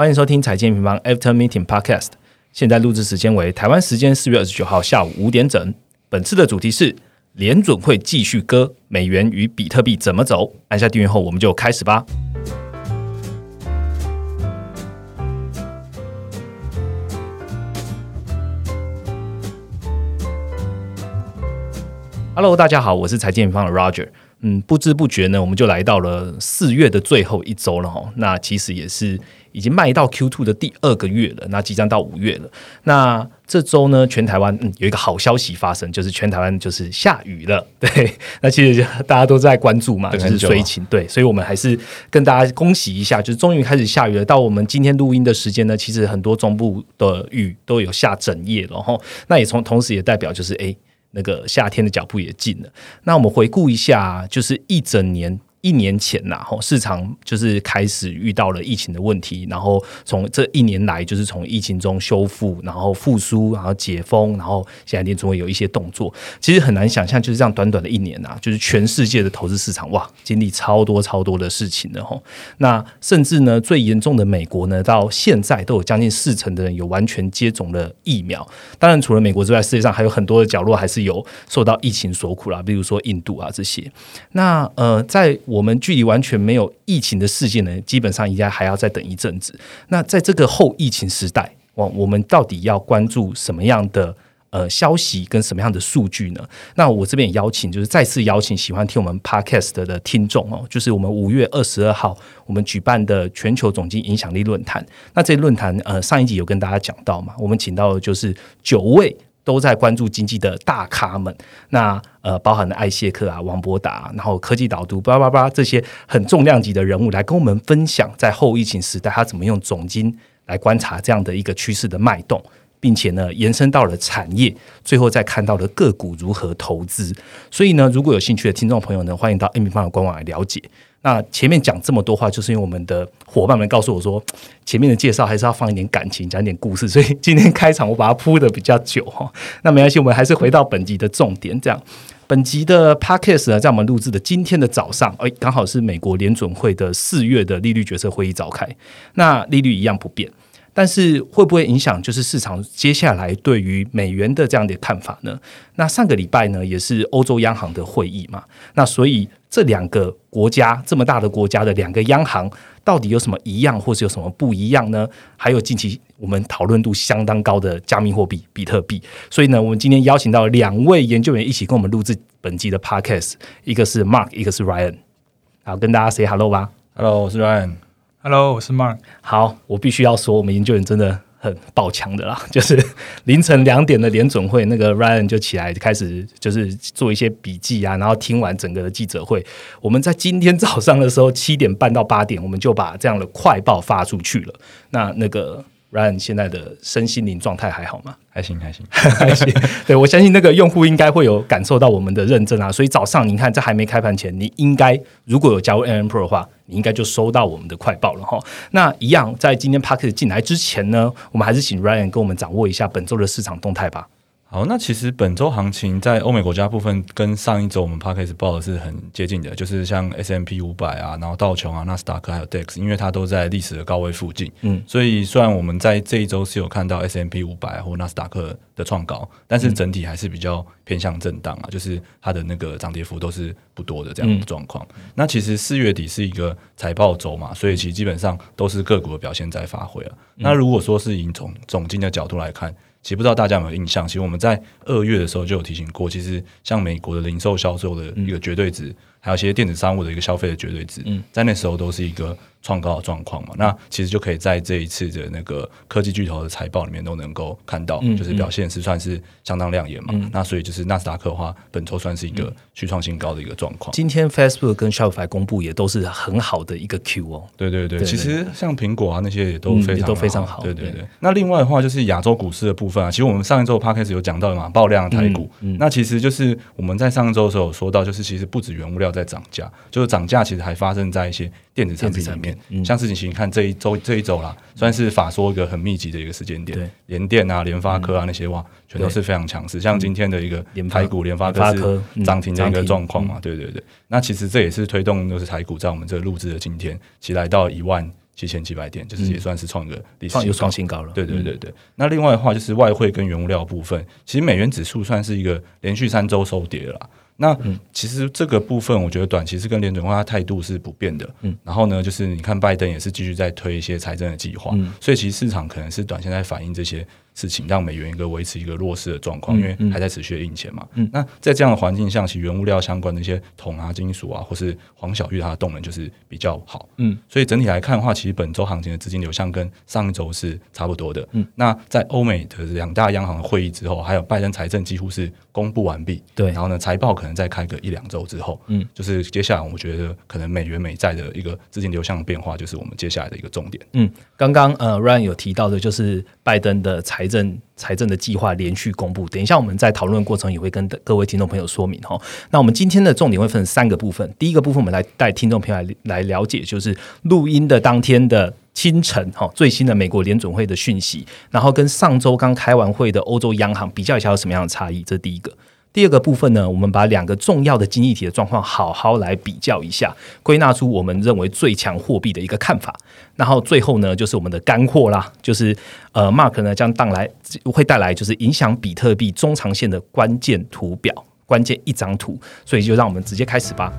欢迎收听财经平方 After Meeting Podcast。现在录制时间为台湾时间四月二十九号下午五点整。本次的主题是联准会继续割美元与比特币怎么走？按下订阅后，我们就开始吧。Hello，大家好，我是财经平方的 Roger。嗯，不知不觉呢，我们就来到了四月的最后一周了哈。那其实也是已经卖到 Q two 的第二个月了，那即将到五月了。那这周呢，全台湾嗯有一个好消息发生，就是全台湾就是下雨了。对，那其实大家都在关注嘛，就是水情。对，所以我们还是跟大家恭喜一下，就是终于开始下雨了。到我们今天录音的时间呢，其实很多中部的雨都有下整夜然后。那也从同时也代表就是哎。那个夏天的脚步也近了。那我们回顾一下，就是一整年。一年前呐，吼市场就是开始遇到了疫情的问题，然后从这一年来，就是从疫情中修复，然后复苏，然后解封，然后现在联总会有一些动作。其实很难想象，就是这样短短的一年呐，就是全世界的投资市场哇，经历超多超多的事情的吼。那甚至呢，最严重的美国呢，到现在都有将近四成的人有完全接种了疫苗。当然，除了美国之外，世界上还有很多的角落还是有受到疫情所苦啦，比如说印度啊这些。那呃，在我们距离完全没有疫情的世界呢，基本上应该还要再等一阵子。那在这个后疫情时代，我我们到底要关注什么样的呃消息跟什么样的数据呢？那我这边也邀请，就是再次邀请喜欢听我们 Podcast 的听众哦，就是我们五月二十二号我们举办的全球总经影响力论坛。那这论坛呃上一集有跟大家讲到嘛，我们请到的就是九位。都在关注经济的大咖们，那呃，包含了艾谢克啊、王博达，然后科技导读，叭叭叭这些很重量级的人物来跟我们分享，在后疫情时代他怎么用总金来观察这样的一个趋势的脉动，并且呢，延伸到了产业，最后再看到了个股如何投资。所以呢，如果有兴趣的听众朋友呢，欢迎到 A 米方的官网来了解。那前面讲这么多话，就是因为我们的伙伴们告诉我说，前面的介绍还是要放一点感情，讲一点故事，所以今天开场我把它铺的比较久哈。那没关系，我们还是回到本集的重点。这样，本集的 podcast 呢，在我们录制的今天的早上，哎，刚好是美国联准会的四月的利率决策会议召开，那利率一样不变。但是会不会影响就是市场接下来对于美元的这样的看法呢？那上个礼拜呢也是欧洲央行的会议嘛，那所以这两个国家这么大的国家的两个央行到底有什么一样或是有什么不一样呢？还有近期我们讨论度相当高的加密货币比特币，所以呢，我们今天邀请到两位研究员一起跟我们录制本集的 podcast，一个是 Mark，一个是 Ryan，好，跟大家 say hello 吧，Hello，我是 Ryan。Hello，我是 Mark。好，我必须要说，我们研究员真的很爆强的啦。就是凌晨两点的联准会，那个 Ryan 就起来开始，就是做一些笔记啊，然后听完整个的记者会。我们在今天早上的时候七点半到八点，我们就把这样的快报发出去了。那那个。Ryan 现在的身心灵状态还好吗？还行，还行，还行。对我相信那个用户应该会有感受到我们的认证啊。所以早上您看，在还没开盘前，你应该如果有加入 N M Pro 的话，你应该就收到我们的快报了哈。那一样，在今天 Parker 进来之前呢，我们还是请 Ryan 跟我们掌握一下本周的市场动态吧。好，那其实本周行情在欧美国家部分跟上一周我们 p a c k a g e 报的是很接近的，就是像 S M P 五百啊，然后道琼啊、纳斯达克还有 DAX，因为它都在历史的高位附近。嗯，所以虽然我们在这一周是有看到 S M P 五百或纳斯达克的创高，但是整体还是比较偏向震荡啊，就是它的那个涨跌幅都是不多的这样的状况。那其实四月底是一个财报周嘛，所以其实基本上都是个股的表现在发挥了。那如果说是以总总金的角度来看，其实不知道大家有没有印象，其实我们在二月的时候就有提醒过，其实像美国的零售销售的一个绝对值，还有一些电子商务的一个消费的绝对值，嗯在那时候都是一个。创高的状况嘛，那其实就可以在这一次的那个科技巨头的财报里面都能够看到，就是表现是算是相当亮眼嘛。那所以就是纳斯达克的话，本周算是一个续创新高的一个状况。今天 Facebook 跟 Shopify 公布也都是很好的一个 Q 哦。对对对，其实像苹果啊那些也都非常都非常好。对对对。那另外的话就是亚洲股市的部分啊，其实我们上一周 p 开始有讲到嘛，爆量的台股。那其实就是我们在上一周的时候有说到，就是其实不止原物料在涨价，就是涨价其实还发生在一些。电子产品里面，像事情，你看这一周这一周啦，算是法说一个很密集的一个时间点，联电啊、联发科啊那些哇，全都是非常强势。像今天的一个台股联发科是涨停的一个状况嘛，对对对。那其实这也是推动就是台股在我们这个录制的今天，其实来到一万。七千七百点，就是也算是创一个历史创又新高。创新高了。对对对对，那另外的话就是外汇跟原物料部分，其实美元指数算是一个连续三周收跌了啦。那其实这个部分，我觉得短期是跟联准会它态度是不变的。嗯，然后呢，就是你看拜登也是继续在推一些财政的计划，所以其实市场可能是短线在反映这些事情，让美元一个维持一个弱势的状况，因为还在持续的印钱嘛。嗯，那在这样的环境下，其实原物料相关的一些铜啊、金属啊，或是黄小玉它的动能就是比较好。嗯，所以整体来看的话，其实本周行情的资金流向跟上一周是差不多的。嗯，那在欧美的两大央行的会议之后，还有拜登财政几乎是公布完毕。对然后呢，财报可能再开个一两周之后，嗯，就是接下来我觉得可能美元美债的一个资金流向的变化，就是我们接下来的一个重点。嗯，刚刚呃，Ryan 有提到的，就是拜登的财政财政的计划连续公布。等一下我们在讨论过程也会跟各位听众朋友说明哈。那我们今天的重点会分三个部分。第一个部分，我们来带听众朋友来来了解，就是录音的当天的。清晨，哈，最新的美国联准会的讯息，然后跟上周刚开完会的欧洲央行比较一下有什么样的差异，这是第一个。第二个部分呢，我们把两个重要的经济体的状况好好来比较一下，归纳出我们认为最强货币的一个看法。然后最后呢，就是我们的干货啦，就是呃，Mark 呢将带来会带来就是影响比特币中长线的关键图表，关键一张图。所以就让我们直接开始吧。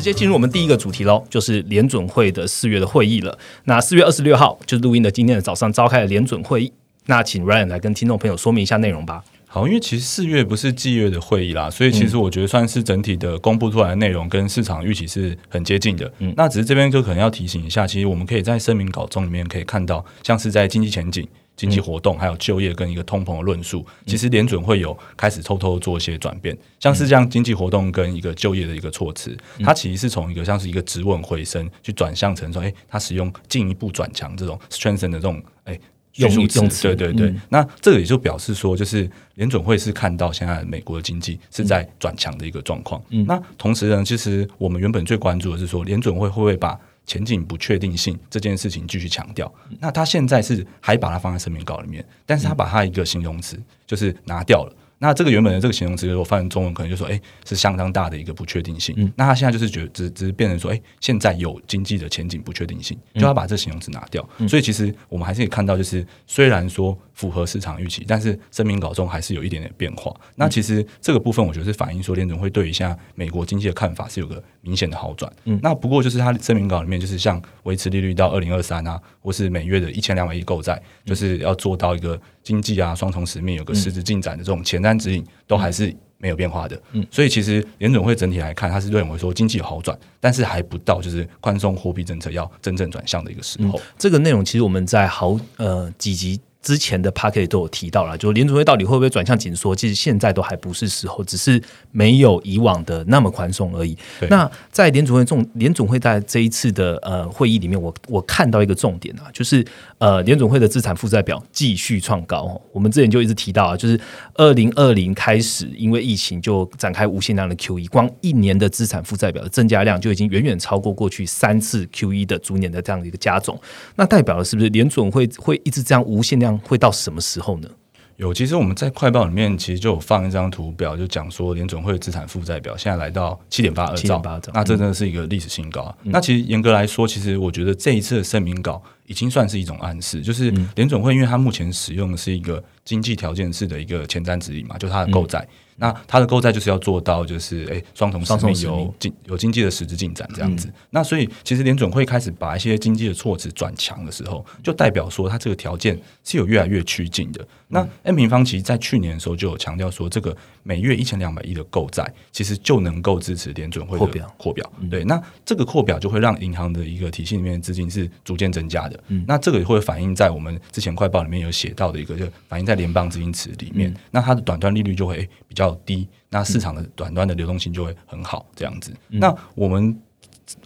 直接进入我们第一个主题喽，就是联准会的四月的会议了。那四月二十六号就是录音的今天的早上召开了联准会议。那请 Ryan 来跟听众朋友说明一下内容吧。好，因为其实四月不是季月的会议啦，所以其实我觉得算是整体的公布出来的内容跟市场预期是很接近的。嗯，那只是这边就可能要提醒一下，其实我们可以在声明稿中里面可以看到，像是在经济前景。经济活动还有就业跟一个通膨的论述，其实联准会有开始偷偷做一些转变，像是这样经济活动跟一个就业的一个措辞，它其实是从一个像是一个直稳回升，去转向成说，哎，它使用进一步转强这种 strengthen 的这种哎用用用词，对对对。那这个也就表示说，就是联准会是看到现在美国的经济是在转强的一个状况。那同时呢，其实我们原本最关注的是说，联准会会不会把前景不确定性这件事情继续强调，那他现在是还把它放在声明稿里面，但是他把它一个形容词就是拿掉了。那这个原本的这个形容词，如果翻成中文，可能就说，哎，是相当大的一个不确定性。那他现在就是觉得，只只是变成说，哎，现在有经济的前景不确定性，就要把这形容词拿掉。所以其实我们还是可以看到，就是虽然说符合市场预期，但是声明稿中还是有一点点变化。那其实这个部分，我觉得是反映说联总会对一下美国经济的看法是有个明显的好转。嗯那不过就是他声明稿里面，就是像维持利率到二零二三啊，或是每月的一千两百亿购债，就是要做到一个。经济啊，双重使命有个实质进展的这种前瞻指引，都还是没有变化的。嗯，所以其实联准会整体来看，他是认为说经济有好转，但是还不到就是宽松货币政策要真正转向的一个时候。这个内容其实我们在好呃几集。之前的 p a c k e t 都有提到了，就联储会到底会不会转向紧缩？其实现在都还不是时候，只是没有以往的那么宽松而已。那在联储会重联总会在这一次的呃会议里面，我我看到一个重点啊，就是呃联总会的资产负债表继续创高。我们之前就一直提到啊，就是二零二零开始因为疫情就展开无限量的 QE，光一年的资产负债表的增加量就已经远远超过过去三次 QE 的逐年的这样的一个加总。那代表了是不是联总会会一直这样无限量？会到什么时候呢？有，其实我们在快报里面其实就有放一张图表，就讲说联总会资产负债表现在来到七点八二兆，那这真的是一个历史新高。那其实严格来说，其实我觉得这一次的声明稿已经算是一种暗示，就是联总会因为它目前使用的是一个经济条件式的一个前瞻指引嘛，就它的购债。那它的构债就是要做到，就是诶双重双重有经有经济的实质进展这样子。那所以其实联准会开始把一些经济的措辞转强的时候，就代表说它这个条件是有越来越趋近的。那 N 平方其实在去年的时候就有强调说，这个每月一千两百亿的购债，其实就能够支持联准会的扩表。对，那这个扩表就会让银行的一个体系里面的资金是逐渐增加的。嗯那这个也会反映在我们之前快报里面有写到的一个，就反映在联邦资金池里面。那它的短端利率就会比较低，那市场的短端的流动性就会很好，这样子。那我们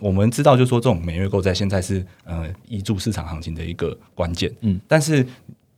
我们知道，就是说这种每月购债现在是呃依注市场行情的一个关键。嗯，但是。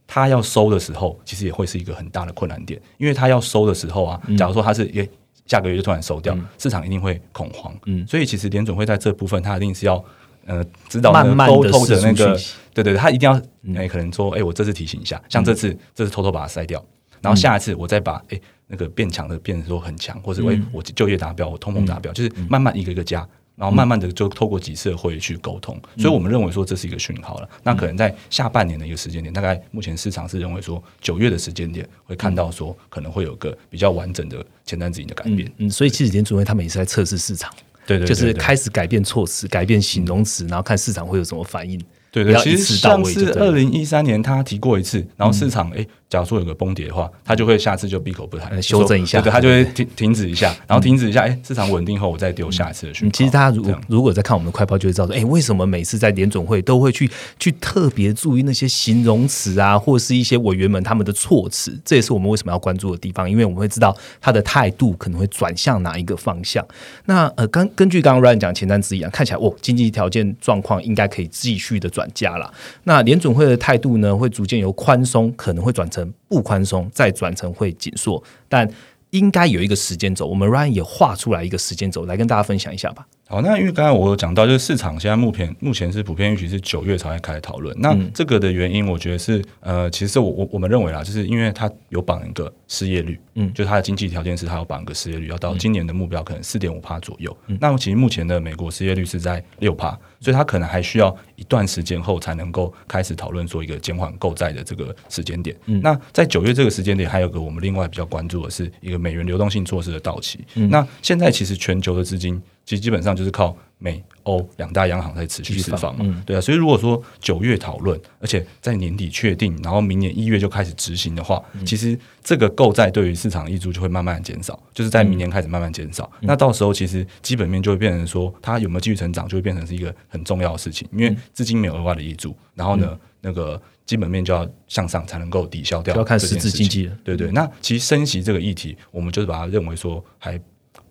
他要收的时候，其实也会是一个很大的困难点，因为他要收的时候啊，假如说他是也下个月就突然收掉，市场一定会恐慌。嗯，所以其实联总会在这部分，他一定是要呃知道慢慢的的那个，对对，他一定要哎可能说，哎，我这次提醒一下，像这次这次偷偷把它筛掉，然后下一次我再把哎那个变强的变得说很强，或者为我就业达标，我通膨达标，就是慢慢一个一个加。然后慢慢的就透过几次的会议去沟通，所以我们认为说这是一个讯号了。那可能在下半年的一个时间点，大概目前市场是认为说九月的时间点会看到说可能会有个比较完整的前瞻指引的改变。嗯，所以其实联储会他们也是在测试市场，对对，就是开始改变措辞、改变形容词，然后看市场会有什么反应。对对，其实上次二零一三年他提过一次，然后市场哎。假如说有个崩跌的话，他就会下次就闭口不谈，修正一下，对，他就会停停止一下，然后停止一下，哎，市场稳定后，我再丢下一次的讯号。其实大家如果如果在看我们的快报，就会知道说，哎，为什么每次在联总会都会去去特别注意那些形容词啊，或是一些委员们他们的措辞，这也是我们为什么要关注的地方，因为我们会知道他的态度可能会转向哪一个方向。那呃，根根据刚刚 Ryan 讲前瞻之一啊，看起来哦，经济条件状况应该可以继续的转加了。那联总会的态度呢，会逐渐由宽松可能会转成不宽松。再转成会紧缩，但应该有一个时间轴。我们 Ryan 也画出来一个时间轴来跟大家分享一下吧。好，那因为刚才我有讲到，就是市场现在目前目前是普遍预期是九月才会开始讨论。那这个的原因，我觉得是呃，其实我我我们认为啦，就是因为它有绑一个失业率，嗯，就它的经济条件是它有绑一个失业率，要到今年的目标可能四点五帕左右。那其实目前的美国失业率是在六帕，所以它可能还需要一段时间后才能够开始讨论做一个减缓购债的这个时间点。嗯那在九月这个时间点，还有个我们另外比较关注的是一个美元流动性措施的到期。那现在其实全球的资金。其实基本上就是靠美欧两大央行在持续释放嘛，对啊，所以如果说九月讨论，而且在年底确定，然后明年一月就开始执行的话，其实这个购债对于市场的溢出就会慢慢减少，就是在明年开始慢慢减少。那到时候其实基本面就会变成说，它有没有继续成长，就会变成是一个很重要的事情，因为资金没有额外的溢出，然后呢，那个基本面就要向上才能够抵消掉，要看实质经济了。对对，那其实升息这个议题，我们就是把它认为说还。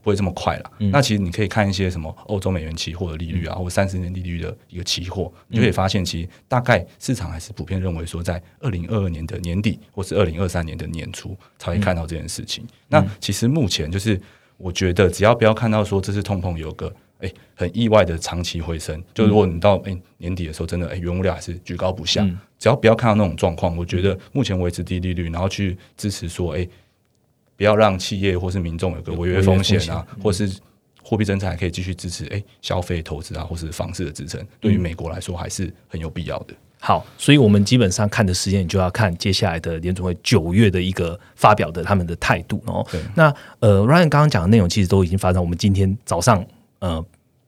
不会这么快了。那其实你可以看一些什么欧洲美元期货的利率啊，或三十年利率的一个期货，你就可以发现，其实大概市场还是普遍认为说，在二零二二年的年底或是二零二三年的年初才会看到这件事情。那其实目前就是，我觉得只要不要看到说这是通膨有个哎很意外的长期回升，就如果你到哎年底的时候真的哎原物料还是居高不下，只要不要看到那种状况，我觉得目前维持低利率，然后去支持说哎。不要让企业或是民众有个违约风险啊，或是货币政策还可以继续支持哎消费投资啊，或是房市的支撑，对于美国来说还是很有必要的。好，所以我们基本上看的时间，你就要看接下来的联总会九月的一个发表的他们的态度哦。那呃，Ryan 刚刚讲的内容其实都已经发在我们今天早上呃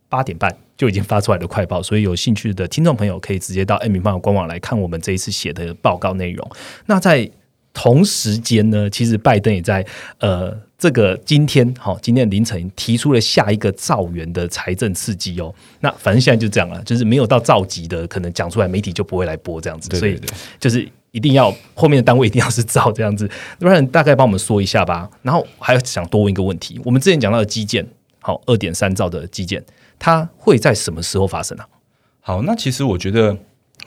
八点半就已经发出来的快报，所以有兴趣的听众朋友可以直接到 M 平方官网来看我们这一次写的报告内容。那在同时间呢，其实拜登也在呃这个今天好，今天凌晨提出了下一个造元的财政刺激哦。那反正现在就这样了，就是没有到造级的，可能讲出来媒体就不会来播这样子。所以就是一定要后面的单位一定要是造这样子。不然大概帮我们说一下吧。然后还要想多问一个问题，我们之前讲到的基建，好，二点三兆的基建，它会在什么时候发生啊？好，那其实我觉得。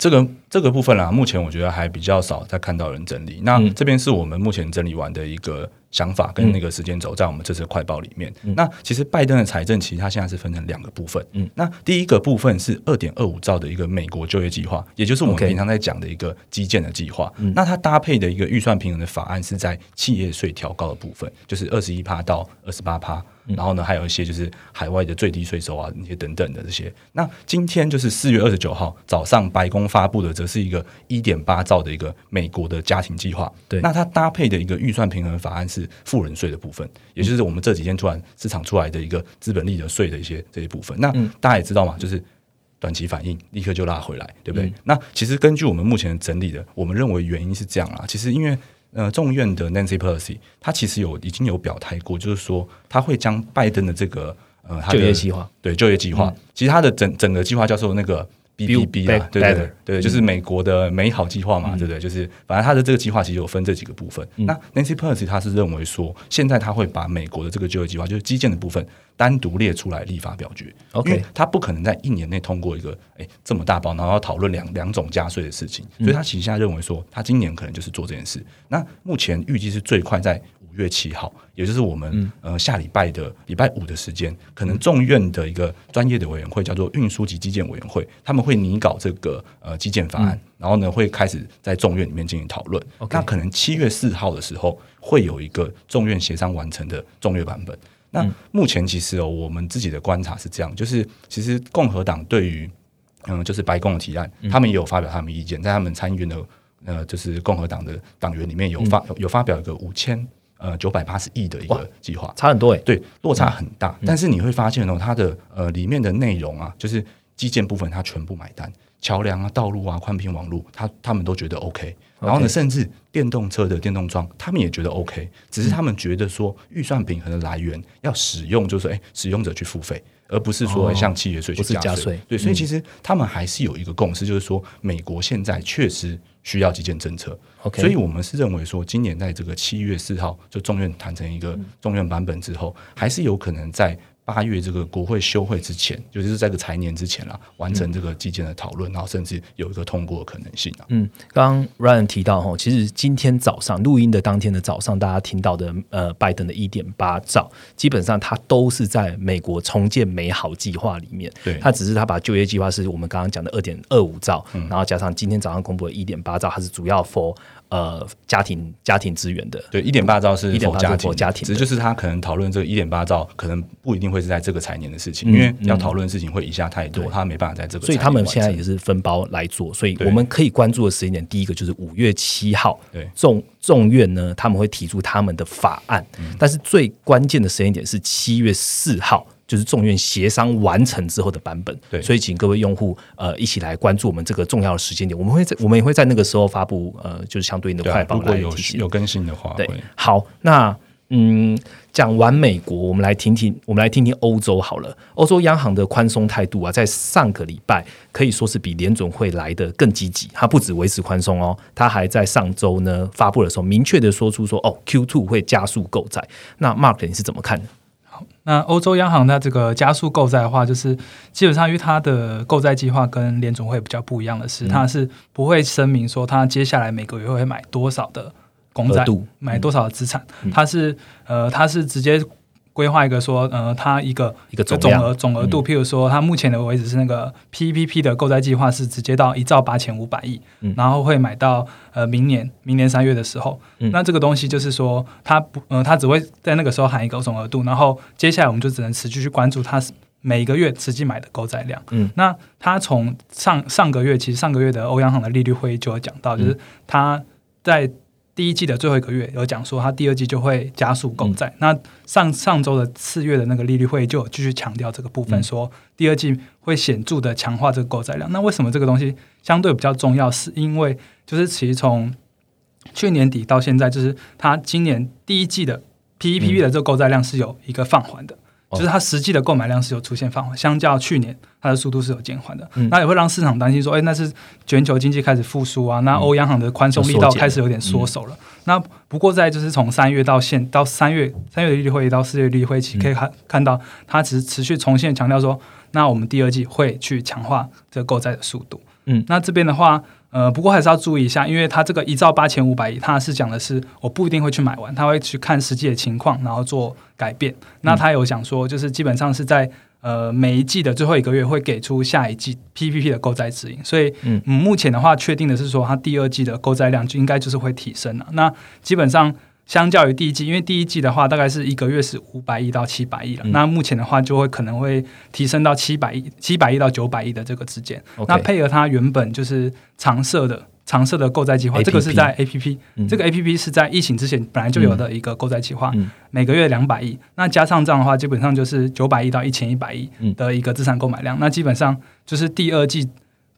这个这个部分啦，目前我觉得还比较少在看到人整理。那这边是我们目前整理完的一个想法跟那个时间轴，在我们这次快报里面。那其实拜登的财政其实它现在是分成两个部分。嗯，那第一个部分是二点二五兆的一个美国就业计划，也就是我们平常在讲的一个基建的计划。那它搭配的一个预算平衡的法案是在企业税调高的部分，就是二十一趴到二十八趴。然后呢，还有一些就是海外的最低税收啊，那些等等的这些。那今天就是四月二十九号早上，白宫发布的则是一个一点八兆的一个美国的家庭计划。对，那它搭配的一个预算平衡法案是富人税的部分，也就是我们这几天突然市场出来的一个资本利得税的一些这一部分。那大家也知道嘛，就是短期反应立刻就拉回来，对不对？那其实根据我们目前整理的，我们认为原因是这样啊，其实因为。呃，众院的 Nancy Pelosi，他其实有已经有表态过，就是说他会将拜登的这个呃就业计划，对就业计划，其实他的整整个计划叫做那个 B B B 啊，对对对，就是美国的美好计划嘛，对不对？就是反正他的这个计划其实有分这几个部分。那 Nancy Pelosi 他是认为说，现在他会把美国的这个就业计划，就是基建的部分。单独列出来立法表决，OK，他不可能在一年内通过一个哎这么大包，然后要讨论两两种加税的事情，所以他其实现在认为说，他今年可能就是做这件事。那目前预计是最快在五月七号，也就是我们呃下礼拜的礼拜五的时间，可能众院的一个专业的委员会叫做运输及基建委员会，他们会会拟稿这个呃基建法案，然后呢会开始在众院里面进行讨论。那可能七月四号的时候会有一个众院协商完成的众院版本。那目前其实哦，我们自己的观察是这样，就是其实共和党对于嗯就是白宫的提案，他们也有发表他们意见，在他们参议院的呃就是共和党的党员里面有发有发表一个五千。呃，九百八十亿的一个计划，差很多哎，对，落差很大。但是你会发现哦，它的呃里面的内容啊，就是基建部分，它全部买单，桥梁啊、道路啊、宽频网络，他他们都觉得 OK。然后呢，甚至电动车的电动桩，他们也觉得 OK。只是他们觉得说，预算平衡的来源要使用，就是哎，使用者去付费，而不是说像企业税去加税。对，所以其实他们还是有一个共识，就是说，美国现在确实。需要基建政策，所以我们是认为说，今年在这个七月四号就众院谈成一个众院版本之后，还是有可能在。八月这个国会休会之前，就是在个财年之前啦，完成这个基建的讨论，然后甚至有一个通过的可能性啊。嗯，刚刚 Ryan 提到哈，其实今天早上录音的当天的早上，大家听到的呃，拜登的一点八兆，基本上他都是在美国重建美好计划里面。对，他只是他把就业计划是我们刚刚讲的二点二五兆，然后加上今天早上公布的一点八兆，它是主要 for。呃，家庭家庭资源的对一点八兆是一点八兆家庭，只就是他可能讨论这个一点八兆，可能不一定会是在这个财年的事情，因为要讨论的事情会一下太多，他没办法在这个。所以他们现在也是分包来做，所以我们可以关注的时间点，第一个就是五月七号，对。众众院呢他们会提出他们的法案，但是最关键的时间点是七月四号。就是众院协商完成之后的版本，对，所以请各位用户呃一起来关注我们这个重要的时间点，我们会在我们也会在那个时候发布呃就是相对应的快报来有有更新的话，对，好，那嗯讲完美国，我们来听听我们来听听欧洲好了，欧洲央行的宽松态度啊，在上个礼拜可以说是比联准会来的更积极，它不止维持宽松哦，它还在上周呢发布的时候明确的说出说哦 Q two 会加速购债，那 Mark 你是怎么看的？那欧洲央行它这个加速购债的话，就是基本上因为它的购债计划跟联总会比较不一样的是，它是不会声明说它接下来每个月会买多少的公债，买多少的资产，它是呃，它是直接。规划一个说，呃，它一个一个总额总额度，譬如说，它目前的为止是那个 PPP 的购债计划是直接到一兆八千五百亿，然后会买到呃明年明年三月的时候，那这个东西就是说，它不，呃，它只会在那个时候喊一个总额度，然后接下来我们就只能持续去关注它每一个月实际买的购债量。嗯，那它从上上个月，其实上个月的欧央行的利率会议就有讲到，就是它在。第一季的最后一个月有讲说，它第二季就会加速购债。那上上周的四月的那个利率会就有继续强调这个部分，说第二季会显著的强化这个购债量。那为什么这个东西相对比较重要？是因为就是其实从去年底到现在，就是它今年第一季的 P E P P 的这个购债量是有一个放缓的。就是它实际的购买量是有出现放缓，相较去年，它的速度是有减缓的。那也会让市场担心说，哎，那是全球经济开始复苏啊，那欧央行的宽松力道开始有点缩手了。那不过在就是从三月到现到三月，三月的利率会议到四月利率会议，可以看看到它只是持续重现强调说，那我们第二季会去强化这个购债的速度。嗯，那这边的话。呃，不过还是要注意一下，因为它这个一兆八千五百亿，它是讲的是我不一定会去买完，他会去看实际的情况，然后做改变。那他有讲说，就是基本上是在呃每一季的最后一个月会给出下一季 PPP 的购债指引。所以，嗯，目前的话，确定的是说，它第二季的购债量就应该就是会提升了。那基本上。相较于第一季，因为第一季的话大概是一个月是五百亿到七百亿了，那目前的话就会可能会提升到七百亿、七百亿到九百亿的这个之间。那配合它原本就是常设的常设的购债计划，这个是在 A P P，这个 A P P 是在疫情之前本来就有的一个购债计划，每个月两百亿，那加上这样的话，基本上就是九百亿到一千一百亿的一个资产购买量。那基本上就是第二季。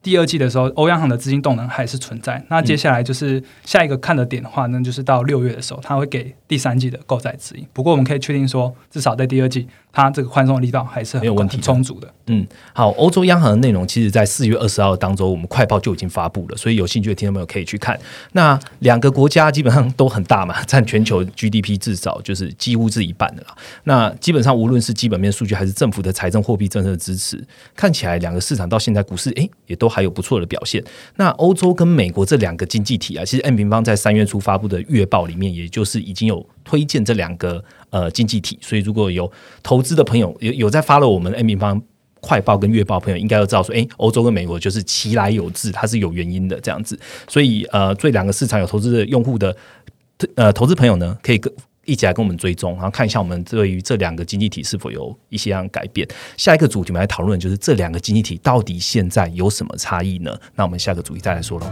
第二季的时候，欧央行的资金动能还是存在。那接下来就是下一个看的点的话，呢就是到六月的时候，它会给第三季的购债指引。不过我们可以确定说，至少在第二季。它这个宽松的力道还是没有问题，充足的。嗯，好，欧洲央行的内容，其实在四月二十号当中，我们快报就已经发布了，所以有兴趣的听众朋友可以去看。那两个国家基本上都很大嘛，占全球 GDP 至少就是几乎是一半的啦。那基本上无论是基本面数据，还是政府的财政货币政策的支持，看起来两个市场到现在股市诶也都还有不错的表现。那欧洲跟美国这两个经济体啊，其实 N 平方在三月初发布的月报里面，也就是已经有推荐这两个。呃，经济体，所以如果有投资的朋友有有在发了我们 N 平方快报跟月报朋友应该都知道说，诶，欧洲跟美国就是其来有致，它是有原因的这样子。所以呃，对两个市场有投资的用户的呃投资朋友呢，可以跟。一起来跟我们追踪，然后看一下我们对于这两个经济体是否有一些样改变。下一个主题我们来讨论，就是这两个经济体到底现在有什么差异呢？那我们下个主题再来说喽。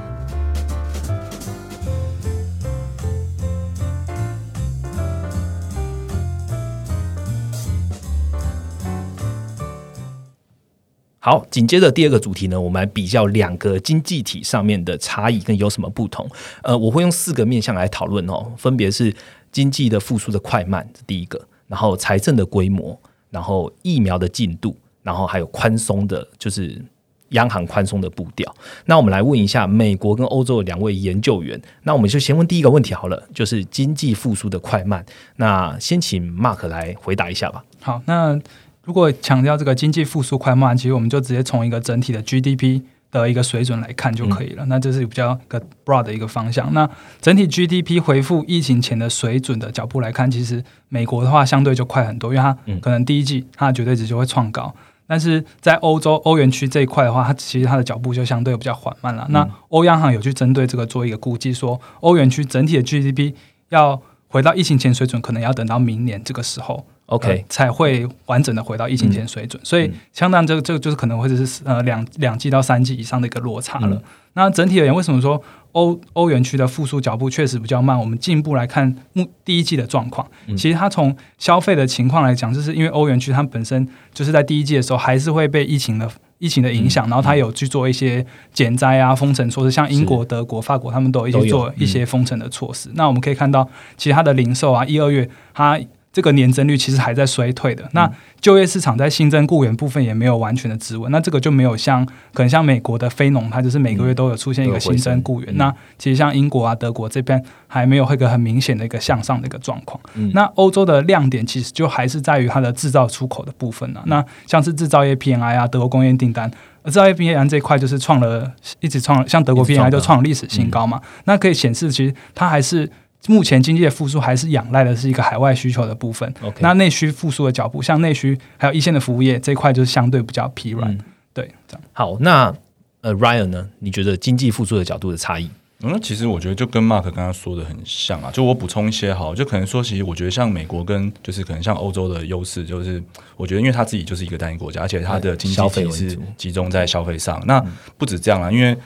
好，紧接着第二个主题呢，我们来比较两个经济体上面的差异跟有什么不同。呃，我会用四个面向来讨论哦，分别是。经济的复苏的快慢是第一个，然后财政的规模，然后疫苗的进度，然后还有宽松的，就是央行宽松的步调。那我们来问一下美国跟欧洲的两位研究员，那我们就先问第一个问题好了，就是经济复苏的快慢。那先请 Mark 来回答一下吧。好，那如果强调这个经济复苏快慢，其实我们就直接从一个整体的 GDP。的一个水准来看就可以了，那这是比较个 broad 的一个方向。那整体 GDP 回复疫情前的水准的脚步来看，其实美国的话相对就快很多，因为它可能第一季它的绝对值就会创高。但是在欧洲欧元区这一块的话，它其实它的脚步就相对比较缓慢了。那欧央行有去针对这个做一个估计，说欧元区整体的 GDP 要回到疫情前水准，可能要等到明年这个时候。OK，才会完整的回到疫情前水准，所以相当这个这个就是可能会是呃两两季到三季以上的一个落差了。那整体而言，为什么说欧欧元区的复苏脚步确实比较慢？我们进一步来看目第一季的状况，其实它从消费的情况来讲，就是因为欧元区它本身就是在第一季的时候还是会被疫情的疫情的影响，然后它有去做一些减灾啊、封城措施，像英国、德国、法国他们都有一些做一些封城的措施。那我们可以看到，其实它的零售啊，一二月它。这个年增率其实还在衰退的，那就业市场在新增雇员部分也没有完全的止稳，那这个就没有像可能像美国的非农，它就是每个月都有出现一个新增雇员。那其实像英国啊、德国这边还没有一个很明显的一个向上的一个状况。那欧洲的亮点其实就还是在于它的制造出口的部分了。那像是制造业 PMI 啊，德国工业订单，制造业 PMI 这一块就是创了一直创，像德国 PMI 就创历史新高嘛。那可以显示，其实它还是。目前经济的复苏还是仰赖的是一个海外需求的部分。那内需复苏的脚步，像内需还有一线的服务业这一块，就是相对比较疲软。对，这样。好，那呃，Ryan 呢？你觉得经济复苏的角度的差异？那其实我觉得就跟 Mark 刚刚说的很像啊。就我补充一些好，就可能说，其实我觉得像美国跟就是可能像欧洲的优势，就是我觉得因为它自己就是一个单一国家，而且它的经济体是集中在消费上。那不止这样啊，因为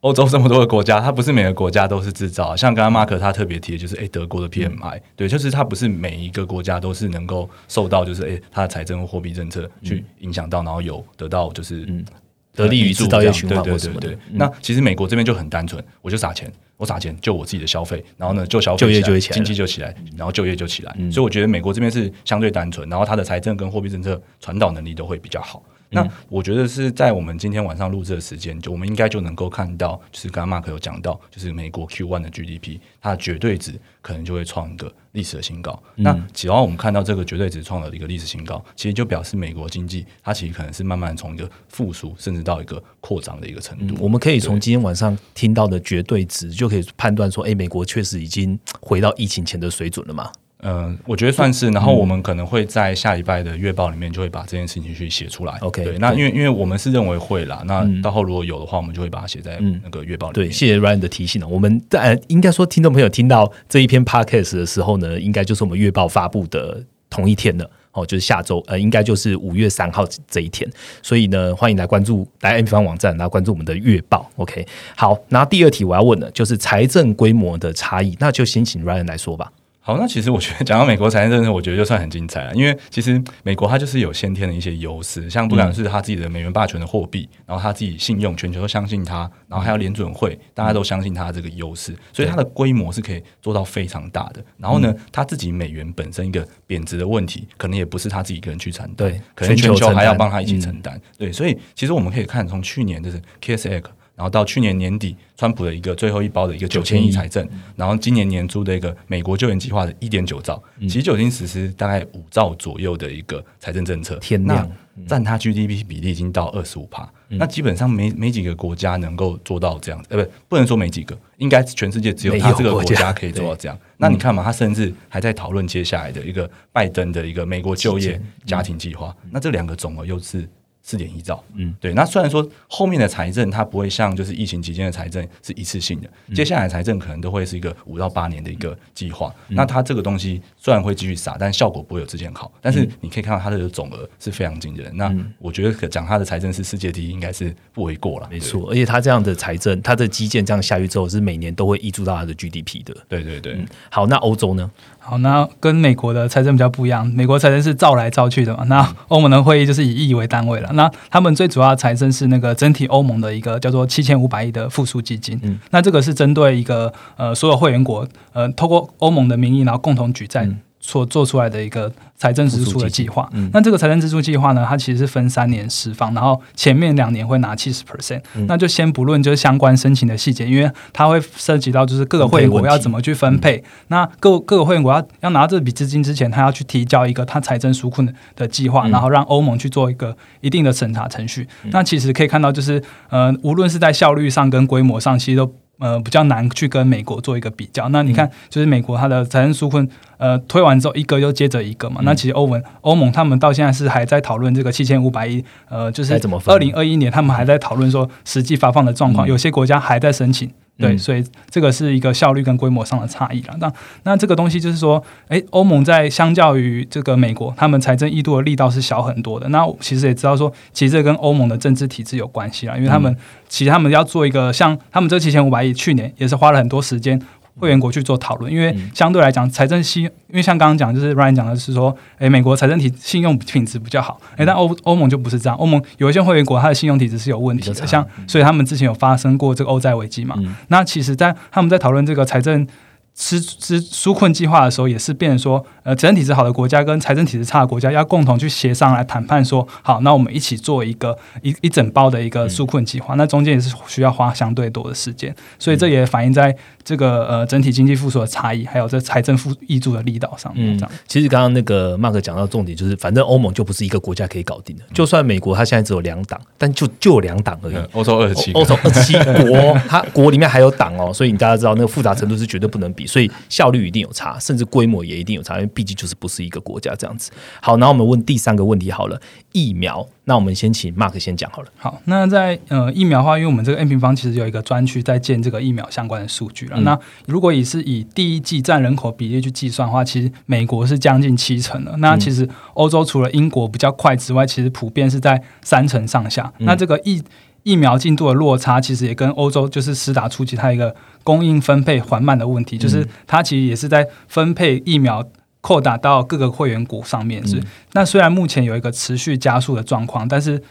欧洲这么多的国家，它不是每个国家都是制造。像刚刚马克他特别提的就是，哎，德国的 PMI，对，就是它不是每一个国家都是能够受到，就是哎，它的财政或货币政策去影响到，然后有得到就是嗯。得利于制造业循环对对对。那其实美国这边就很单纯，我就撒钱，我撒钱就我自己的消费，然后呢就消费，就业就起来，经济就起来，然后就业就起来。所以我觉得美国这边是相对单纯，然后它的财政跟货币政策传导能力都会比较好。那我觉得是在我们今天晚上录制的时间，就我们应该就能够看到，就是刚刚 Mark 有讲到，就是美国 Q one 的 GDP，它的绝对值可能就会创一个历史的新高。那只要我们看到这个绝对值创了一个历史新高，其实就表示美国经济它其实可能是慢慢从一个复苏，甚至到一个扩张的一个程度。我们可以从今天晚上听到的绝对值，就可以判断说，哎，美国确实已经回到疫情前的水准了嘛？嗯，我觉得算是。然后我们可能会在下礼拜的月报里面就会把这件事情去写出来。OK，对，那因为因为我们是认为会啦，那到后如果有的话，我们就会把它写在那个月报里面。对，谢谢 Ryan 的提醒了。我们在应该说，听众朋友听到这一篇 Podcast 的时候呢，应该就是我们月报发布的同一天了。哦，就是下周，呃，应该就是五月三号这一天。所以呢，欢迎来关注来 M 方网站，然后关注我们的月报。OK，好，那第二题我要问的，就是财政规模的差异，那就先请 Ryan 来说吧。好，那其实我觉得讲到美国财政政策，我觉得就算很精彩了。因为其实美国它就是有先天的一些优势，像不管是它自己的美元霸权的货币，然后它自己信用，全球都相信它，然后还有联准会，大家都相信它这个优势，所以它的规模是可以做到非常大的。然后呢，它自己美元本身一个贬值的问题，可能也不是他自己一个人去承担，对，可能全球还要帮他一起承担。对，所以其实我们可以看从去年就是 K S X。然后到去年年底，川普的一个最后一包的一个九千亿财政，然后今年年初的一个美国救援计划的一点九兆，其实就已经实施大概五兆左右的一个财政政策，天量占它 GDP 比例已经到二十五趴，那基本上没没几个国家能够做到这样，呃，不，不能说没几个，应该全世界只有他这个国家可以做到这样。那你看嘛，他甚至还在讨论接下来的一个拜登的一个美国就业家庭计划，那这两个总额又是。四点一兆，嗯，对。那虽然说后面的财政它不会像就是疫情期间的财政是一次性的，接下来财政可能都会是一个五到八年的一个计划。那它这个东西虽然会继续撒，但效果不会有之前好。但是你可以看到它的总额是非常惊人。那我觉得讲它的财政是世界第一，应该是不为过了。没错，而且它这样的财政，它的基建这样下去之后，是每年都会溢注到它的 GDP 的。对对对。好，那欧洲呢？好，那跟美国的财政比较不一样，美国财政是照来照去的嘛。那欧盟的会议就是以亿为单位了。那他们最主要的财政是那个整体欧盟的一个叫做七千五百亿的复苏基金。嗯，那这个是针对一个呃所有会员国呃透过欧盟的名义，然后共同举债。所做出来的一个财政支出的计划，那这个财政支出计划呢，它其实是分三年释放，然后前面两年会拿七十 percent，那就先不论就是相关申请的细节，因为它会涉及到就是各个会员国要怎么去分配，那各各个会员国要要拿这笔资金之前，他要去提交一个他财政纾困的计划，然后让欧盟去做一个一定的审查程序。那其实可以看到，就是呃，无论是在效率上跟规模上，其实都。呃，比较难去跟美国做一个比较。那你看，就是美国它的财政纾困，呃，推完之后一个又接着一个嘛。那其实欧文欧盟他们到现在是还在讨论这个七千五百亿，呃，就是二零二一年他们还在讨论说实际发放的状况，有些国家还在申请。对，所以这个是一个效率跟规模上的差异了。那那这个东西就是说，哎，欧盟在相较于这个美国，他们财政力度的力道是小很多的。那其实也知道说，其实这跟欧盟的政治体制有关系啦，因为他们其实他们要做一个像他们这七千五百亿，去年也是花了很多时间。会员国去做讨论，因为相对来讲，财政信，因为像刚刚讲，就是 Ryan 讲的是说，诶，美国财政体信用品质比较好，诶，但欧欧盟就不是这样，欧盟有一些会员国，它的信用体质是有问题的，像所以他们之前有发生过这个欧债危机嘛，那其实，在他们在讨论这个财政。支支纾困计划的时候，也是变成说，呃，财政体制好的国家跟财政体制差的国家要共同去协商来谈判，说好，那我们一起做一个一一整包的一个纾困计划。那中间也是需要花相对多的时间，所以这也反映在这个呃整体经济复苏的差异，还有这财政复益助的力道上面。这样，其实刚刚那个 Mark 讲到重点，就是反正欧盟就不是一个国家可以搞定的。就算美国它现在只有两党，但就就有两党而已。欧洲二十七，欧洲二十七 国，它国里面还有党哦，所以你大家知道那个复杂程度是绝对不能比。所以效率一定有差，甚至规模也一定有差，因为毕竟就是不是一个国家这样子。好，那我们问第三个问题好了，疫苗。那我们先请 Mark 先讲好了。好，那在呃疫苗的话，因为我们这个 N 平方其实有一个专区在建这个疫苗相关的数据了。那如果也是以第一季占人口比例去计算的话，其实美国是将近七成的。那其实欧洲除了英国比较快之外，其实普遍是在三成上下。那这个疫疫苗进度的落差，其实也跟欧洲就是施打初期它一个供应分配缓慢的问题，就是它其实也是在分配疫苗扩大到各个会员股上面。是那虽然目前有一个持续加速的状况，但是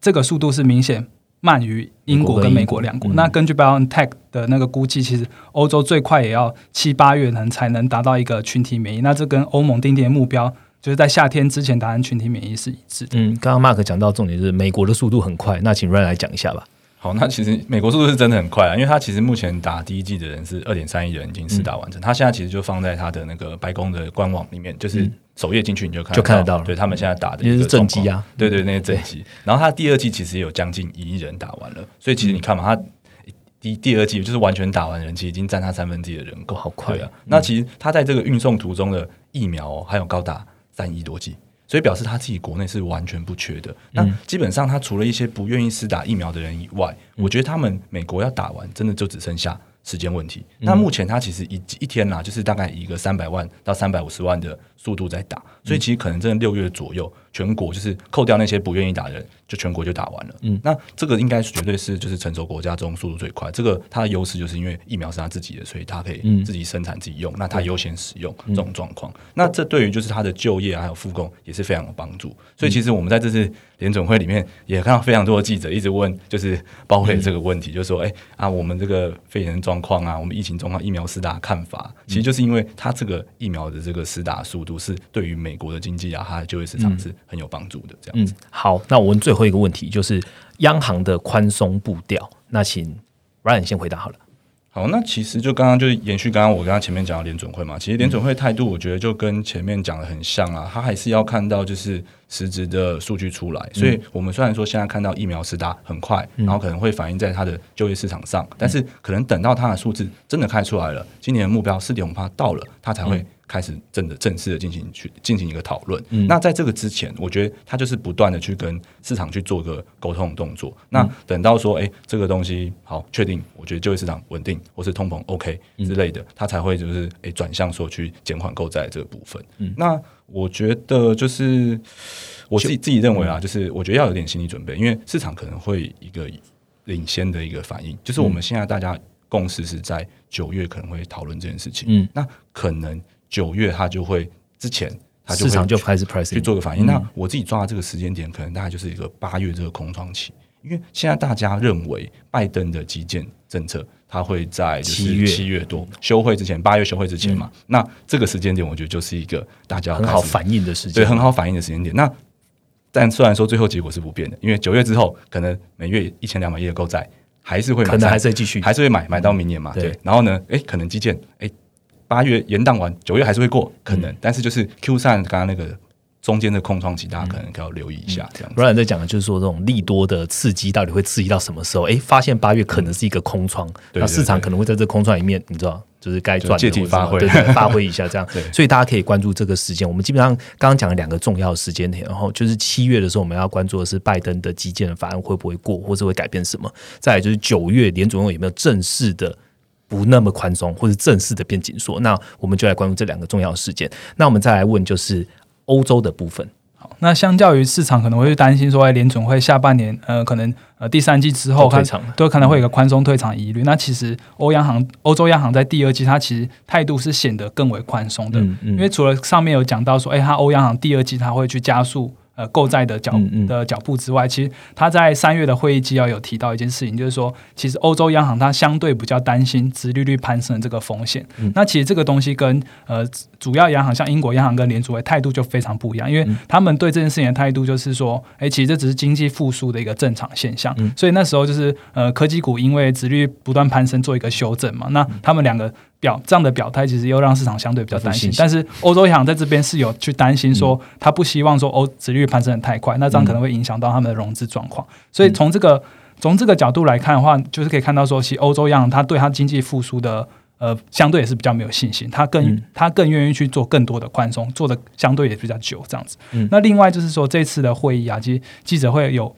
这个速度是明显慢于英国跟美国两国。那根据 BioNTech 的那个估计，其实欧洲最快也要七八月能才能达到一个群体免疫。那这跟欧盟定定的目标。就是在夏天之前达成群体免疫是一致的。嗯，刚刚 Mark 讲到重点是美国的速度很快，那请 Ryan 来讲一下吧。好，那其实美国速度是真的很快啊，因为他其实目前打第一季的人是二点三亿人已经试打完成，他现在其实就放在他的那个白宫的官网里面，就是首页进去你就看就看得到了。对他们现在打的也是正机啊，对对，那些正机。然后他第二季其实有将近一亿人打完了，所以其实你看嘛，他第第二季就是完全打完人，其实已经占他三分之一的人口，好快啊。那其实他在这个运送途中的疫苗还有高达三亿多剂。所以表示他自己国内是完全不缺的。那基本上他除了一些不愿意施打疫苗的人以外，我觉得他们美国要打完，真的就只剩下时间问题。那目前他其实一一天啦，就是大概一个三百万到三百五十万的速度在打，所以其实可能真的六月左右，全国就是扣掉那些不愿意打的人。就全国就打完了，嗯，那这个应该是绝对是就是成熟国家中速度最快。这个它的优势就是因为疫苗是他自己的，所以它可以自己生产自己用，那它优先使用这种状况。那这对于就是它的就业还有复工也是非常有帮助。所以其实我们在这次联总会里面也看到非常多的记者一直问，就是包括这个问题，就是说，哎啊，我们这个肺炎状况啊，我们疫情状况，疫苗施打看法，其实就是因为它这个疫苗的这个施打速度是对于美国的经济啊，它的就业市场是很有帮助的。这样子。好，那我问最后一个问题就是央行的宽松步调，那请 Ryan 先回答好了。好，那其实就刚刚就是延续刚刚我刚刚前面讲的联准会嘛，其实联准会态度我觉得就跟前面讲的很像啊，他还是要看到就是实质的数据出来。所以我们虽然说现在看到疫苗施打很快，然后可能会反映在它的就业市场上，但是可能等到它的数字真的开出来了，今年的目标四点五帕到了，它才会。开始真的正式的进行去进行一个讨论。嗯那在这个之前，我觉得他就是不断的去跟市场去做个沟通的动作。那等到说，哎，这个东西好确定，我觉得就业市场稳定或是通膨 OK 之类的，他才会就是哎转向说去减缓购债这个部分。那我觉得就是我自己自己认为啊，就是我觉得要有点心理准备，因为市场可能会一个领先的一个反应，就是我们现在大家共识是在九月可能会讨论这件事情。嗯，那可能。九月它就会之前，他市场就开始 price 去做个反应。那我自己抓的这个时间点，可能大概就是一个八月这个空窗期，因为现在大家认为拜登的基建政策，它会在七月七月多休会之前，八月休会之前嘛。那这个时间点，我觉得就是一个大家很好反应的时间，对，很好反应的时间点。那但虽然说最后结果是不变的，因为九月之后，可能每月一千两百亿的购债还是会可能还是继续，还是会买买到明年嘛。对，然后呢，哎，可能基建，哎。八月延档完，九月还是会过，可能，但是就是 Q 三刚刚那个中间的空窗期，大家可能要留意一下。这样，不然在讲的就是说，这种利多的刺激到底会刺激到什么时候？哎，发现八月可能是一个空窗，那市场可能会在这空窗里面，你知道，就是该赚借题发挥，发挥一下这样。所以大家可以关注这个时间。我们基本上刚刚讲了两个重要时间点，然后就是七月的时候，我们要关注的是拜登的基建法案会不会过，或者会改变什么？再就是九月联总会有没有正式的。不那么宽松，或者正式的变紧缩，那我们就来关注这两个重要事件。那我们再来问，就是欧洲的部分。好，那相较于市场可能会担心说，哎，联准会下半年，呃，可能呃第三季之后退场，都可能会有个宽松退场疑虑。那其实欧央行、欧洲央行在第二季，它其实态度是显得更为宽松的，因为除了上面有讲到说，哎，它欧央行第二季它会去加速。呃，购债的脚的脚步之外，其实他在三月的会议纪要有提到一件事情，就是说，其实欧洲央行它相对比较担心殖利率攀升的这个风险。那其实这个东西跟呃主要央行像英国央行跟联储会态度就非常不一样，因为他们对这件事情的态度就是说，哎，其实这只是经济复苏的一个正常现象。所以那时候就是呃科技股因为殖率不断攀升做一个修正嘛，那他们两个。表这样的表态，其实又让市场相对比较担心。但是欧洲央行在这边是有去担心，说他不希望说欧殖率攀升的太快，那这样可能会影响到他们的融资状况。所以从这个从这个角度来看的话，就是可以看到说，其实欧洲央行它对它经济复苏的呃相对也是比较没有信心，它更它更愿意去做更多的宽松，做的相对也比较久这样子。那另外就是说这次的会议啊，其实记者会有。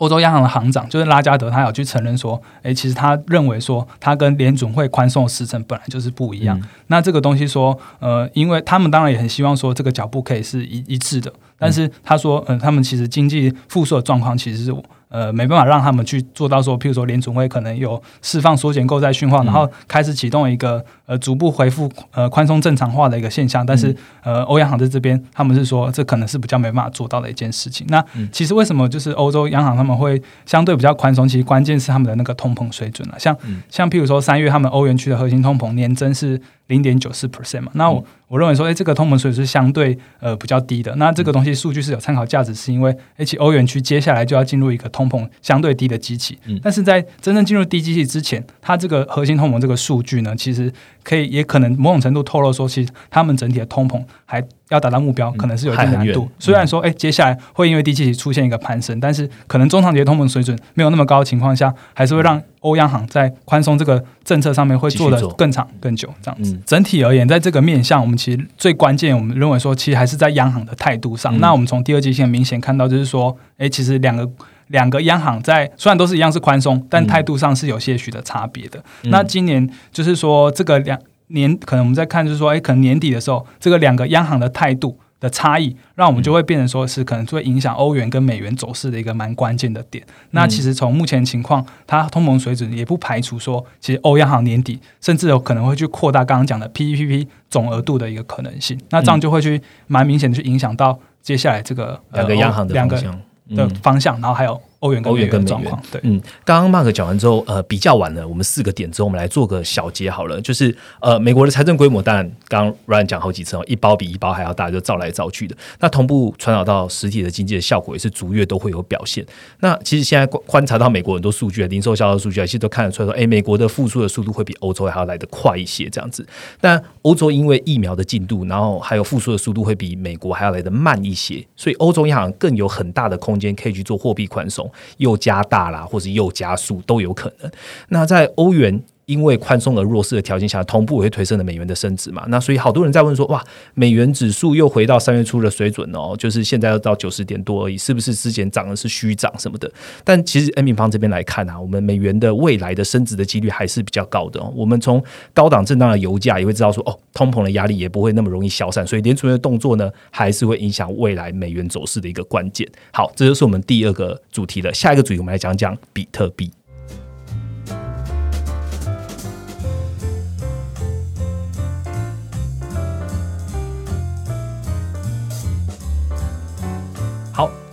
欧洲央行的行长就是拉加德，他有去承认说，哎，其实他认为说，他跟联准会宽松的时程本来就是不一样。那这个东西说，呃，因为他们当然也很希望说，这个脚步可以是一一致的。但是他说，嗯，他们其实经济复苏的状况其实是。呃，没办法让他们去做到说，譬如说联储会可能有释放缩减购债讯号，然后开始启动一个呃逐步恢复呃宽松正常化的一个现象。但是呃，欧央行在这边他们是说，这可能是比较没办法做到的一件事情。那其实为什么就是欧洲央行他们会相对比较宽松？其实关键是他们的那个通膨水准了。像像譬如说三月他们欧元区的核心通膨年增是。零点九四 percent 嘛，那我我认为说，哎，这个通膨水是相对呃比较低的。那这个东西数据是有参考价值，是因为 H 欧元区接下来就要进入一个通膨相对低的机器。嗯，但是在真正进入低机器之前，它这个核心通膨这个数据呢，其实可以也可能某种程度透露说，其实他们整体的通膨还。要达到目标，可能是有一定难度。虽然说，哎，接下来会因为低基期出现一个攀升，但是可能中长期通膨水准没有那么高的情况下，还是会让欧央行在宽松这个政策上面会做的更长更久。这样子，整体而言，在这个面向，我们其实最关键，我们认为说，其实还是在央行的态度上。那我们从第二季线明显看到，就是说，哎，其实两个两个央行在虽然都是一样是宽松，但态度上是有些许的差别的。那今年就是说，这个两。年可能我们在看，就是说，哎，可能年底的时候，这个两个央行的态度的差异，让我们就会变成说是可能就会影响欧元跟美元走势的一个蛮关键的点。那其实从目前情况，它通膨水准也不排除说，其实欧央行年底甚至有可能会去扩大刚刚讲的 P P P 总额度的一个可能性。那这样就会去蛮明显的去影响到接下来这个两个央行的方向的方向，然后还有。欧元欧元跟美元对，嗯，刚刚 Mark 讲完之后，呃，比较完了，我们四个点之后，我们来做个小结好了，就是呃，美国的财政规模，当然刚刚 Ryan 讲好几次哦，一包比一包还要大，就造来造去的，那同步传导到实体的经济的效果也是逐月都会有表现。那其实现在观察到美国很多数据啊，零售销售数据啊，其实都看得出来说，哎，美国的复苏的速度会比欧洲还要来得快一些，这样子。但欧洲因为疫苗的进度，然后还有复苏的速度会比美国还要来得慢一些，所以欧洲央行更有很大的空间可以去做货币宽松，又加。大啦，或是又加速都有可能。那在欧元因为宽松而弱势的条件下，同步也会推升了美元的升值嘛。那所以好多人在问说，哇，美元指数又回到三月初的水准哦，就是现在要到九十点多而已，是不是之前涨的是虚涨什么的？但其实 N 平方这边来看啊，我们美元的未来的升值的几率还是比较高的。哦。我们从高档震荡的油价也会知道说，哦，通膨的压力也不会那么容易消散，所以联储的动作呢，还是会影响未来美元走势的一个关键。好，这就是我们第二个主题了。下一个主题，我们来讲讲比特币。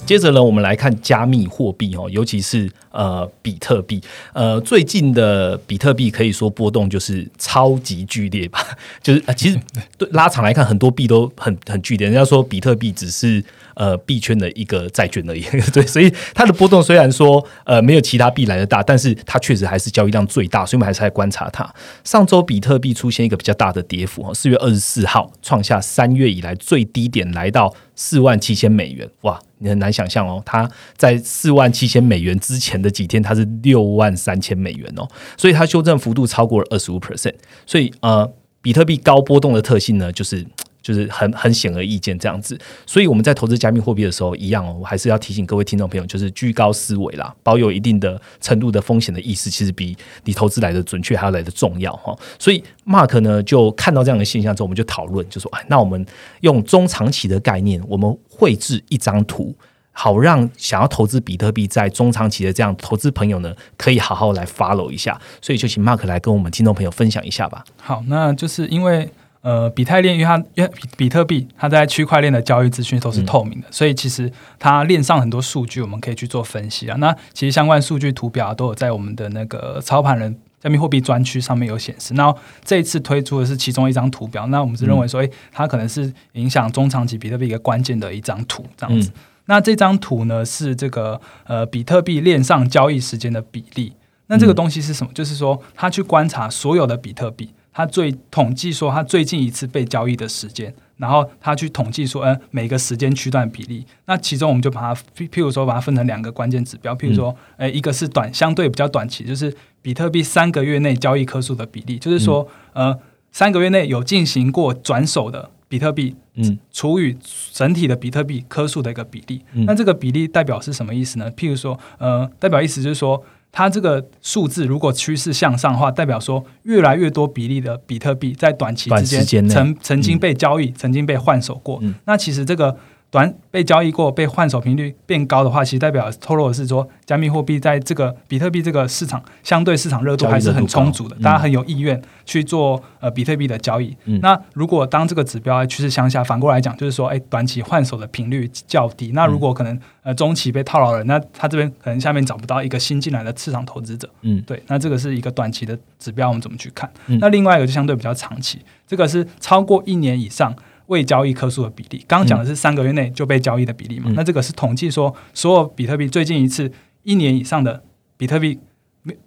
接着呢，我们来看加密货币哦，尤其是呃比特币。呃，最近的比特币可以说波动就是超级剧烈吧，就是其实对拉长来看，很多币都很 很剧烈。人家说比特币只是。呃，币圈的一个债券而已，对，所以它的波动虽然说呃没有其他币来的大，但是它确实还是交易量最大，所以我们还是在观察它。上周比特币出现一个比较大的跌幅，四月二十四号创下三月以来最低点，来到四万七千美元，哇，你很难想象哦，它在四万七千美元之前的几天，它是六万三千美元哦，所以它修正幅度超过了二十五 percent，所以呃，比特币高波动的特性呢，就是。就是很很显而易见这样子，所以我们在投资加密货币的时候，一样哦，我还是要提醒各位听众朋友，就是居高思维啦，保有一定的程度的风险的意识，其实比你投资来的准确还要来的重要哈。所以 Mark 呢，就看到这样的现象之后，我们就讨论，就说，哎，那我们用中长期的概念，我们绘制一张图，好让想要投资比特币在中长期的这样投资朋友呢，可以好好来 follow 一下。所以就请 Mark 来跟我们听众朋友分享一下吧。好，那就是因为。呃，比特链因为它因为比比特币它在区块链的交易资讯都是透明的，所以其实它链上很多数据我们可以去做分析啊。那其实相关数据图表都有在我们的那个操盘人加密货币专区上面有显示。那这一次推出的是其中一张图表，那我们是认为说，哎，它可能是影响中长期比特币一个关键的一张图这样子。那这张图呢是这个呃比特币链上交易时间的比例。那这个东西是什么？就是说它去观察所有的比特币。他最统计说，他最近一次被交易的时间，然后他去统计说，嗯，每个时间区段比例。那其中我们就把它，譬如说把它分成两个关键指标，譬如说，诶，一个是短相对比较短期，就是比特币三个月内交易颗数的比例，就是说，呃，三个月内有进行过转手的比特币，嗯，除以整体的比特币颗数的一个比例。那这个比例代表是什么意思呢？譬如说，呃，代表意思就是说。它这个数字如果趋势向上的话，代表说越来越多比例的比特币在短期之间曾曾经被交易，曾经被换手过。那其实这个。短被交易过、被换手频率变高的话，其实代表透露的是说，加密货币在这个比特币这个市场相对市场热度还是很充足的，大家很有意愿去做呃比特币的交易。那如果当这个指标趋势向下，反过来讲就是说，哎，短期换手的频率较低。那如果可能呃中期被套牢了，那他这边可能下面找不到一个新进来的市场投资者。嗯，对，那这个是一个短期的指标，我们怎么去看？那另外一个就相对比较长期，这个是超过一年以上。未交易颗数的比例，刚刚讲的是三个月内就被交易的比例嘛？那这个是统计说所有比特币最近一次一年以上的比特币，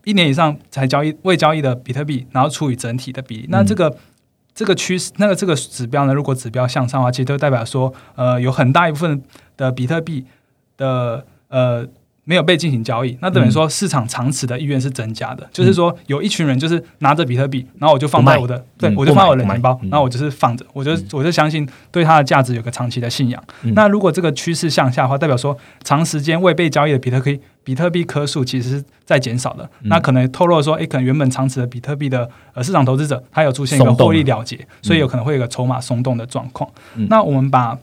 一年以上才交易未交易的比特币，然后除以整体的比例。那这个这个趋势，那个这个指标呢？如果指标向上的话，其实都代表说，呃，有很大一部分的比特币的呃。没有被进行交易，那等于说市场长持的意愿是增加的。就是说，有一群人就是拿着比特币，然后我就放在我的，对我就放我的钱包，然后我就是放着，我就我就相信对它的价值有个长期的信仰。那如果这个趋势向下的话，代表说长时间未被交易的比特币比特币颗数其实是在减少的。那可能透露说，哎，可能原本长持的比特币的呃市场投资者，他有出现一个获利了结，所以有可能会有个筹码松动的状况。那我们把。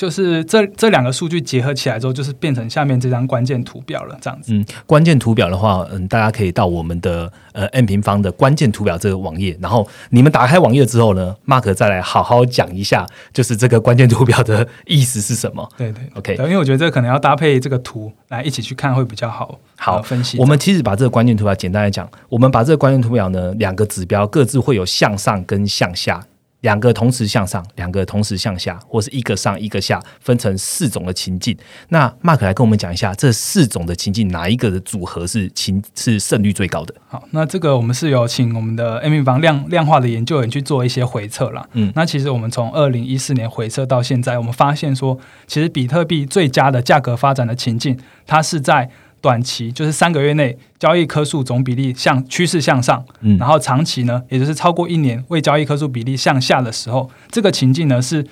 就是这这两个数据结合起来之后，就是变成下面这张关键图表了，这样子。嗯，关键图表的话，嗯，大家可以到我们的呃 N 平方的关键图表这个网页，然后你们打开网页之后呢，Mark 再来好好讲一下，就是这个关键图表的意思是什么？对对，OK。因为我觉得这可能要搭配这个图来一起去看会比较好，好分析。我们其实把这个关键图表简单来讲，我们把这个关键图表呢，两个指标各自会有向上跟向下。两个同时向上，两个同时向下，或是一个上一个下，分成四种的情境。那 Mark 来跟我们讲一下，这四种的情境哪一个的组合是情是胜率最高的？好，那这个我们是有请我们的 M 平方量量化的研究员去做一些回测啦。嗯，那其实我们从二零一四年回测到现在，我们发现说，其实比特币最佳的价格发展的情境，它是在短期就是三个月内交易颗数总比例向趋势向上，嗯然后长期呢，也就是超过一年未交易颗数比例向下的时候，这个情境呢是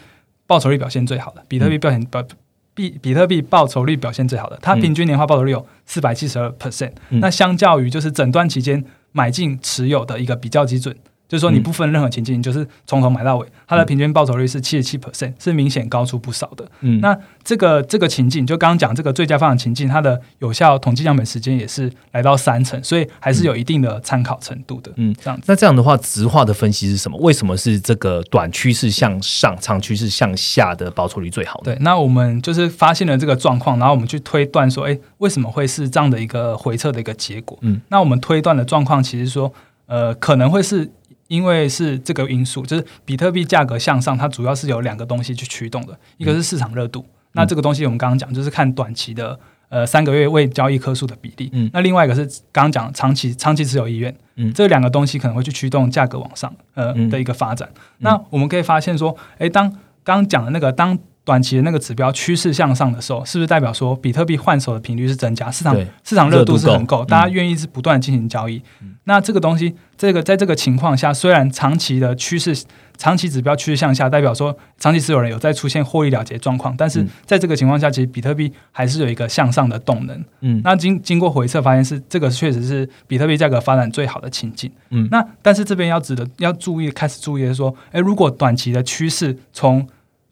报酬率表现最好的，比特币表现表。比比特币报酬率表现最好的，它嗯平均年化报酬率有四百七十二 percent，嗯那相较于就是整段期间买进持有的一个比较基准，就是说你嗯不分任何情境，你就是从头买到尾，它的平均报酬率是七十七 percent，是明显高出不少的。嗯那这个这个情境，就刚刚讲这个最佳发展情境，它的有效统计样本时间也是来到三成，所以还是有一定的参考程度的。嗯这样子。那这样的话，直化的分析是什么？为什么是这个短趋势向上、长趋势向下的报酬率最好呢？对，那我们就是发现了这个状况，然后我们去推断说，哎，为什么会是这样的一个回撤的一个结果？嗯，那我们推断的状况其实说，呃，可能会是因为是这个因素，就是比特币价格向上，它主要是有两个东西去驱动的，一个是市场热度，那这个东西我们刚刚讲就是看短期的。呃，三个月未交易颗数的比例，嗯。那另外一个是刚刚讲长期长期持有意愿，嗯。这两个东西可能会去驱动价格往上，呃、嗯。的一个发展。那我们可以发现说，诶，当刚刚讲的那个当短期的那个指标趋势向上的时候，是不是代表说比特币换手的频率是增加，市场市场热度是很够，大家愿意是不断进行交易？那这个东西，这个在这个情况下，虽然长期的趋势、长期指标趋势向下，代表说长期持有人有在出现获利了结状况，但是嗯在这个情况下，其实比特币还是有一个向上的动能。嗯那经经过回测发现是这个确实是比特币价格发展最好的情境。嗯那但是这边要值得要注意，开始注意的是说，诶，如果短期的趋势从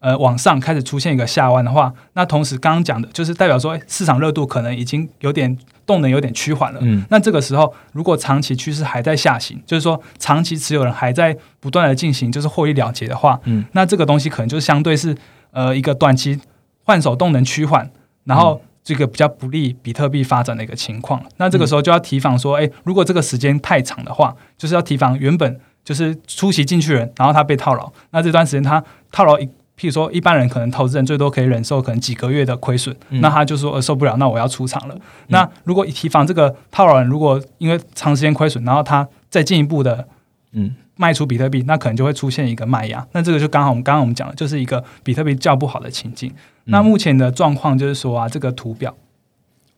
呃往上开始出现一个下弯的话，那同时刚刚讲的就是代表说诶市场热度可能已经有点动能有点趋缓了。嗯那这个时候，如果长期趋势还在下行，就是说长期持有人还在不断的进行就是获利了结的话，嗯，那这个东西可能就相对是呃一个短期换手动能趋缓，然后这个比较不利比特币发展的一个情况。那这个时候就要提防说，哎，如果这个时间太长的话，就是要提防原本就是出席进去人，然后他被套牢，那这段时间他套牢一。譬如说，一般人可能投资人最多可以忍受可能几个月的亏损，嗯那他就说、呃、受不了，那我要出场了。那如果提防这个套牢人，如果因为长时间亏损，然后他再进一步的嗯卖出比特币，那可能就会出现一个卖压。那这个就刚好我们刚刚我们讲的，就是一个比特币较不好的情境。那目前的状况就是说啊，这个图表，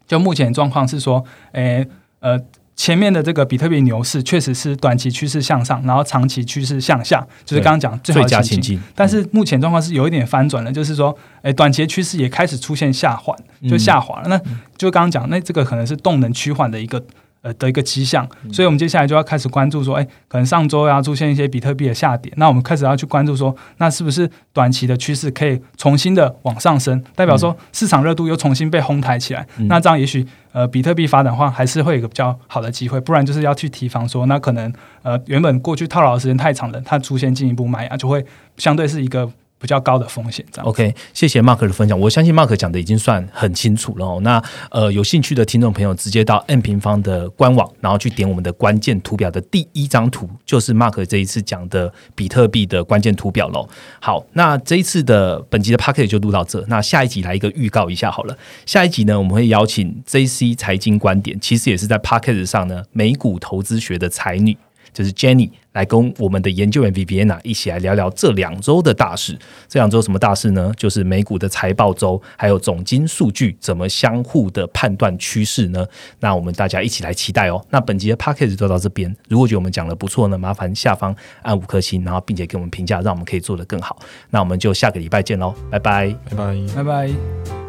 就目前状况是说，诶呃。前面的这个比特币牛市确实是短期趋势向上，然后长期趋势向下，就是刚刚讲最好最佳的情境。情境，但是目前状况是有一点翻转了，就是说，诶，短期趋势也开始出现下滑，就嗯下滑了。那就刚刚讲，那这个可能是动能趋缓的一个呃的一个迹象，所以我们接下来就要开始关注说，哎，可能上周要出现一些比特币的下跌，那我们开始要去关注说，那是不是短期的趋势可以重新的往上升，代表说市场热度又重新被哄抬起来，嗯。那这样也许呃比特币发展的话还是会有一个比较好的机会，不然就是要去提防说，那可能呃原本过去套牢的时间太长了，它出现进一步卖压，就会相对是一个比较高的风险，这样。OK，谢谢 Mark 的分享。我相信 Mark 讲的已经算很清楚了哦。那呃，有兴趣的听众朋友，直接到 N 平方的官网，然后去点我们的关键图表的第一张图，就是 Mark 这一次讲的比特币的关键图表喽。好，那这一次的本集的 p a c k e t 就录到这。那下一集来一个预告一下好了。下一集呢，我们会邀请 JC 财经观点，其实也是在 p a c k e t 上呢美股投资学的才女。就是 Jenny 来跟我们的研究员 Viviana 一起来聊聊这两周的大事。这两周什么大事呢？就是美股的财报周，还有总金数据怎么相互的判断趋势呢？那我们大家一起来期待哦。那本集的 p a c k a g e 就到这边。如果觉得我们讲的不错呢，麻烦下方按五颗星，然后并且给我们评价，让我们可以做得更好。那我们就下个礼拜见喽，拜拜。拜拜。拜拜。